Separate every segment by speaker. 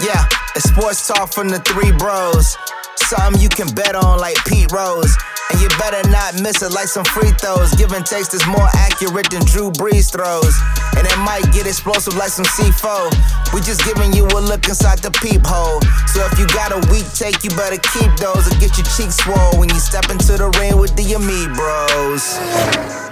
Speaker 1: Yeah, it's sports talk from the three bros. Something you can bet on like Pete Rose. And you better not miss it like some free throws. Give and takes is more accurate than Drew Brees throws. And it might get explosive like some C4. We just giving you a look inside the peephole. So if you got a weak take, you better keep those and get your cheeks swole when you step into the ring with the Ami Bros.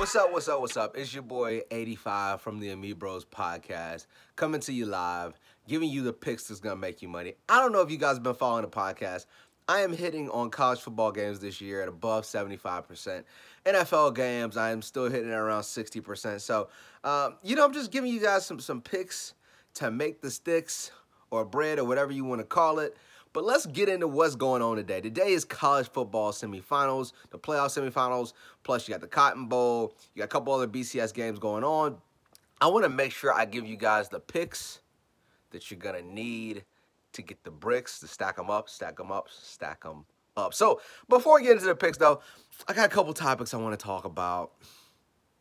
Speaker 2: What's up, what's up, what's up? It's your boy 85 from the Ami Bros podcast coming to you live, giving you the picks that's gonna make you money. I don't know if you guys have been following the podcast. I am hitting on college football games this year at above 75%. NFL games, I am still hitting at around 60%. So, um, you know, I'm just giving you guys some, some picks to make the sticks or bread or whatever you want to call it. But let's get into what's going on today. Today is college football semifinals, the playoff semifinals, plus you got the Cotton Bowl, you got a couple other BCS games going on. I want to make sure I give you guys the picks that you're going to need to get the bricks, to stack them up, stack them up, stack them up. So before we get into the picks, though, I got a couple topics I want to talk about.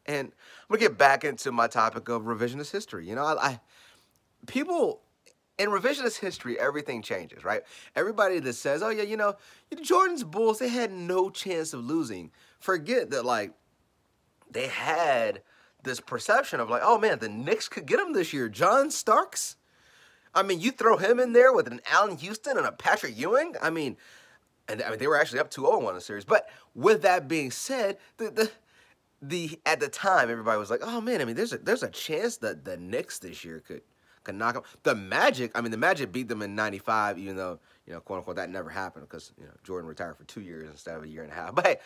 Speaker 2: And I'm going to get back into my topic of revisionist history. You know, I, I people in revisionist history, everything changes, right? Everybody that says, oh, yeah, you know, Jordan's Bulls, they had no chance of losing. Forget that, like, they had this perception of, like, oh, man, the Knicks could get him this year. John Starks? I mean, you throw him in there with an Allan Houston and a Patrick Ewing? I mean, and I mean, they were actually up 2 0 in the series. But with that being said, the, the, the at the time, everybody was like, oh, man, I mean, there's a, there's a chance that the Knicks this year could – can knock them. The Magic, I mean, the Magic beat them in '95, even though you know, quote unquote, that never happened because you know Jordan retired for two years instead of a year and a half. But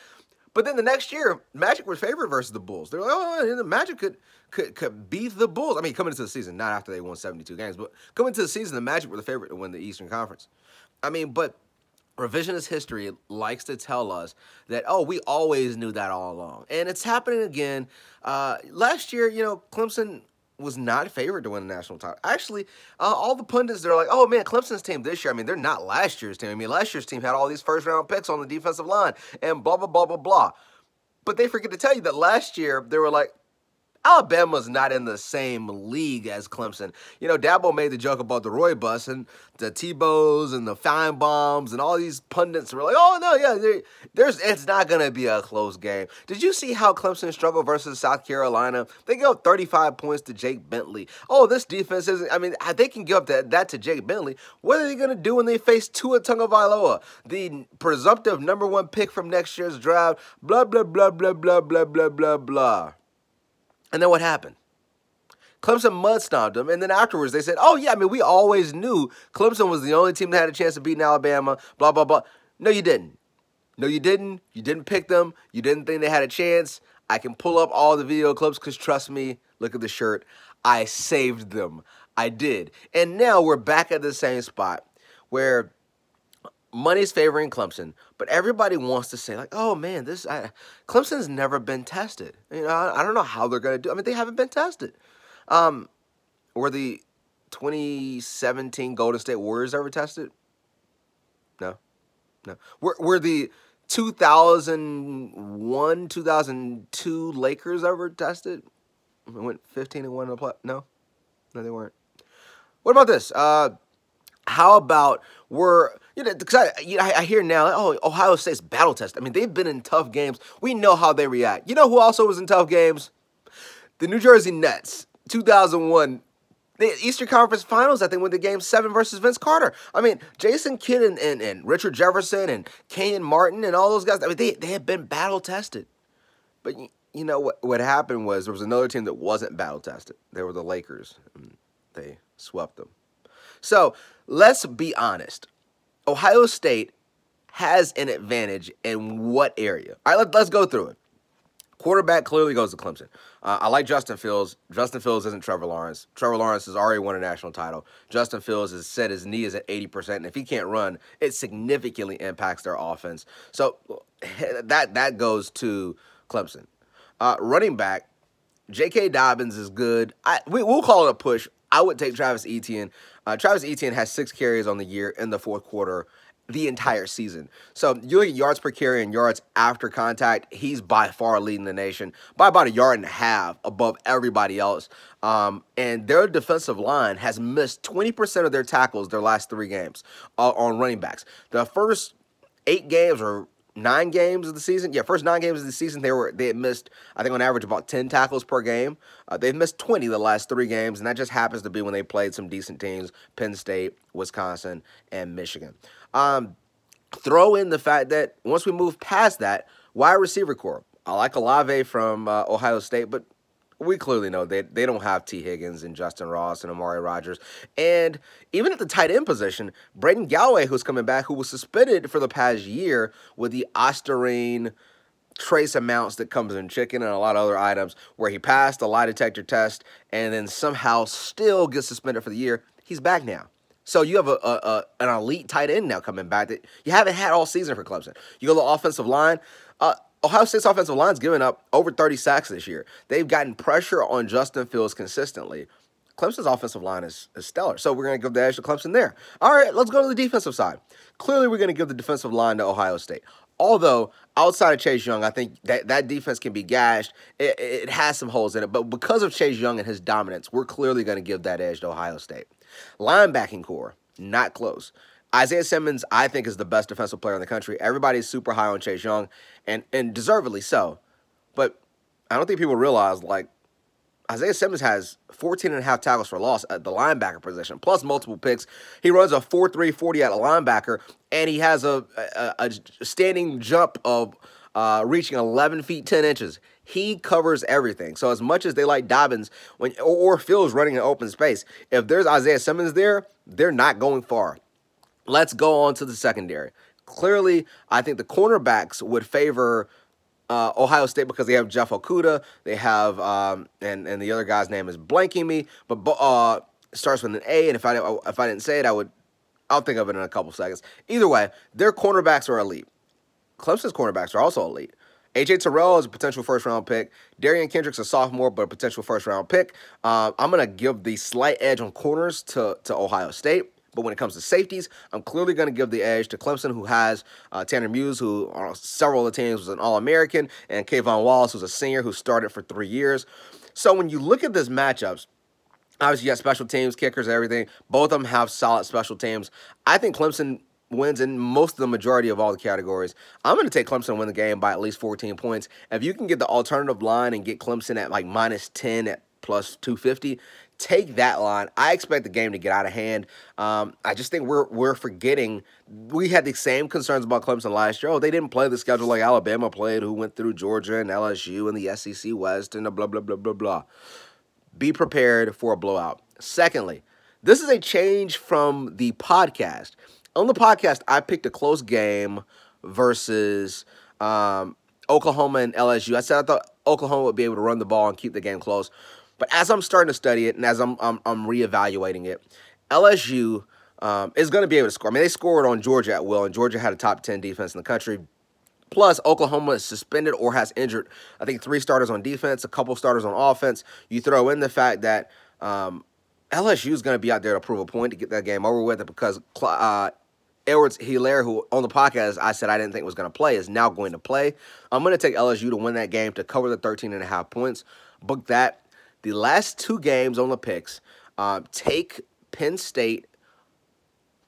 Speaker 2: but then the next year, Magic was favored versus the Bulls. They're like, oh, the Magic could could could beat the Bulls. I mean, coming into the season, not after they won 72 games, but coming into the season, the Magic were the favorite to win the Eastern Conference. I mean, but revisionist history likes to tell us that oh we always knew that all along and it's happening again uh, last year you know clemson was not favored to win the national title. Actually, uh, all the pundits they're like, "Oh man, Clemson's team this year. I mean, they're not last year's team. I mean, last year's team had all these first round picks on the defensive line and blah blah blah blah blah." But they forget to tell you that last year they were like, Alabama's not in the same league as Clemson. You know, Dabo made the joke about the Roy bus and the Tebows and the Finebaums and all these pundits were like, "Oh no, yeah, there's it's not gonna be a close game." Did you see how Clemson struggled versus South Carolina? They give up 35 points to Jake Bentley. Oh, this defense isn't. I mean, they can give up that, that to Jake Bentley. What are they gonna do when they face Tua Tagovailoa, the presumptive number one pick from next year's draft? Blah blah blah blah blah blah blah blah blah. And then what happened? Clemson mud stomped them, and then afterwards they said, "Oh yeah, I mean we always knew Clemson was the only team that had a chance of beating Alabama." Blah blah blah. No, you didn't. No, you didn't. You didn't pick them. You didn't think they had a chance. I can pull up all the video clips because trust me, look at the shirt. I saved them. I did, and now we're back at the same spot where money's favoring Clemson, but everybody wants to say like, "Oh man, this I, Clemson's never been tested." You know, I, I don't know how they're to do. I mean, they haven't been tested. Um, were the 2017 Golden State Warriors ever tested? No, no. Were were the 2001 2002 Lakers ever tested? We went 15 and one in the play. No, no, they weren't. What about this? Uh, how about we're you know because I, you know, I hear now oh Ohio State's battle test. I mean they've been in tough games. We know how they react. You know who also was in tough games? The New Jersey Nets, 2001. The Eastern Conference Finals, I think, when the game seven versus Vince Carter. I mean, Jason Kidd and, and, and Richard Jefferson and Kenyon Martin and all those guys. I mean, they they have been battle tested. But you know what? What happened was there was another team that wasn't battle tested. They were the Lakers. And they swept them. So let's be honest. Ohio State has an advantage in what area? All right, let, let's go through it. Quarterback clearly goes to Clemson. Uh, I like Justin Fields. Justin Fields isn't Trevor Lawrence. Trevor Lawrence has already won a national title. Justin Fields has said his knee is at 80%, and if he can't run, it significantly impacts their offense. So that that goes to Clemson. Uh, running back, J.K. Dobbins is good. I, we, will call it a push. I would take Travis Etienne. Uh, Travis Etienne has six carries on the year in the fourth quarter the entire season. So you look at yards per carry and yards after contact, he's by far leading the nation by about a yard and a half above everybody else. Um, and their defensive line has missed 20% of their tackles their last three games uh, on running backs. The first eight games or nine games of the season. Yeah, first nine games of the season, they were they had missed I think on average about ten tackles per game. Uh, they've missed twenty the last three games, and that just happens to be when they played some decent teams: Penn State, Wisconsin, and Michigan. Um, throw in the fact that once we move past that, wide receiver corps. I like Olave from uh, Ohio State, but we clearly know they, they don't have Tee Higgins and Justyn Ross and Amari Rodgers. And even at the tight end position, Braden Galloway, who's coming back, who was suspended for the past year with the Ostarine trace amounts that comes in chicken and a lot of other items, where he passed the lie detector test and then somehow still gets suspended for the year. He's back now. So you have a, a, a, an elite tight end now coming back that you haven't had all season for Clemson. You go to the offensive line. Uh, Ohio State's offensive line's given up over 30 sacks this year. They've gotten pressure on Justin Fields consistently. Clemson's offensive line is, is stellar. So we're going to give the edge to Clemson there. All right, let's go to the defensive side. Clearly, we're going to give the defensive line to Ohio State. Although, outside of Chase Young, I think that, that defense can be gashed. It, it has some holes in it. But because of Chase Young and his dominance, we're clearly going to give that edge to Ohio State. Linebacking corps, not close. Isaiah Simmons, I think, is the best defensive player in the country. Everybody's super high on Chase Young, and and deservedly so. But I don't think people realize like Isaiah Simmons has 14 and a half tackles for loss at the linebacker position, plus multiple picks. He runs a 4-3 40 at a linebacker, and he has a, a, a standing jump of uh, reaching 11 feet 10 inches. He covers everything. So as much as they like Dobbins when or, or Fields running in open space, if there's Isaiah Simmons there, they're not going far. Let's go on to the secondary. Clearly, I think the cornerbacks would favor uh, Ohio State because they have Jeff Okudah. They have um, and and the other guy's name is blanking me, but uh, starts with an A. And if I if I didn't say it, I would I'll think of it in a couple seconds. Either way, their cornerbacks are elite. Clemson's cornerbacks are also elite. AJ Terrell is a potential first round pick. Derion Kendricks a sophomore, but a potential first round pick. Uh, I'm gonna give the slight edge on corners to to Ohio State. But when it comes to safeties, I'm clearly going to give the edge to Clemson, who has uh, Tanner Muse, who on several of the teams was an All American, and K'Von Wallace, who's a senior who started for three years. So when you look at this matchups, obviously you got special teams, kickers, everything. Both of them have solid special teams. I think Clemson wins in most of the majority of all the categories. I'm going to take Clemson to win the game by at least 14 points. If you can get the alternative line and get Clemson at like minus 10 at plus 250, take that line. I expect the game to get out of hand. Um, I just think we're we're forgetting we had the same concerns about Clemson last year. Oh, they didn't play the schedule like Alabama played, who went through Georgia and LSU and the SEC West and the blah blah blah blah blah. Be prepared for a blowout. Secondly, this is a change from the podcast. On the podcast, I picked a close game versus um, Oklahoma and LSU. I said I thought Oklahoma would be able to run the ball and keep the game close. But as I'm starting to study it and as I'm I'm, I'm reevaluating it, LSU um, is going to be able to score. I mean, they scored on Georgia at will, and Georgia had a top ten defense in the country. Plus, Oklahoma is suspended or has injured. I think three starters on defense, a couple starters on offense. You throw in the fact that um, LSU is going to be out there to prove a point to get that game over with, because uh, Edwards Helaire, who on the podcast I said I didn't think was going to play, is now going to play. I'm going to take LSU to win that game to cover the 13 and a half points. Book that the last two games on the picks, uh, take Penn State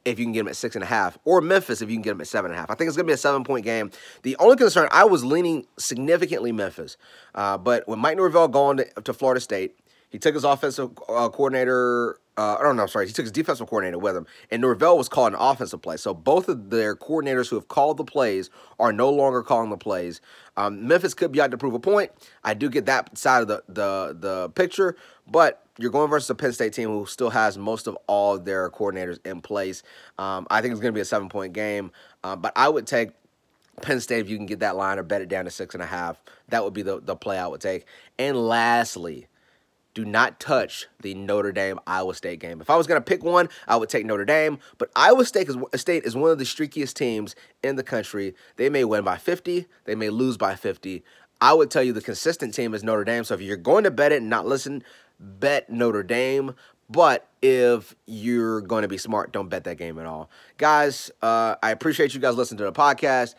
Speaker 2: if you can get them at six and a half, or Memphis if you can get them at seven and a half. I think it's going to be a seven point game. The only concern, I was leaning significantly Memphis, uh, but when Mike Norvell going to, to Florida State, he took his offensive uh, coordinator uh, I don't know, sorry, he took his defensive coordinator with him, and Norvell was calling an offensive plays. So both of their coordinators who have called the plays are no longer calling the plays. Um, Memphis could be out to prove a point. I do get that side of the the the picture, but you're going versus a Penn State team who still has most of all their coordinators in place. Um, I think it's going to be a seven point game, uh, but I would take Penn State if you can get that line or bet it down to six and a half. That would be the the play I would take. And lastly do not touch the Notre Dame Iowa State game. If I was going to pick one, I would take Notre Dame, but Iowa State is, State is one of the streakiest teams in the country. They may win by 50, they may lose by 50. I would tell you the consistent team is Notre Dame. So if you're going to bet it and not listen, bet Notre Dame. But if you're going to be smart, don't bet that game at all. Guys, uh, I appreciate you guys listening to the podcast.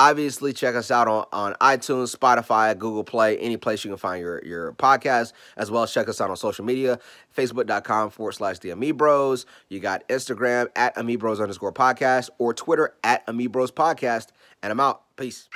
Speaker 2: Obviously, check us out on, on iTunes, Spotify, Google Play, any place you can find your, your podcast, as well as check us out on social media, facebook.com forward slash the Amibros. You got Instagram at Amibros underscore podcast or Twitter at Amibros podcast. And I'm out. Peace.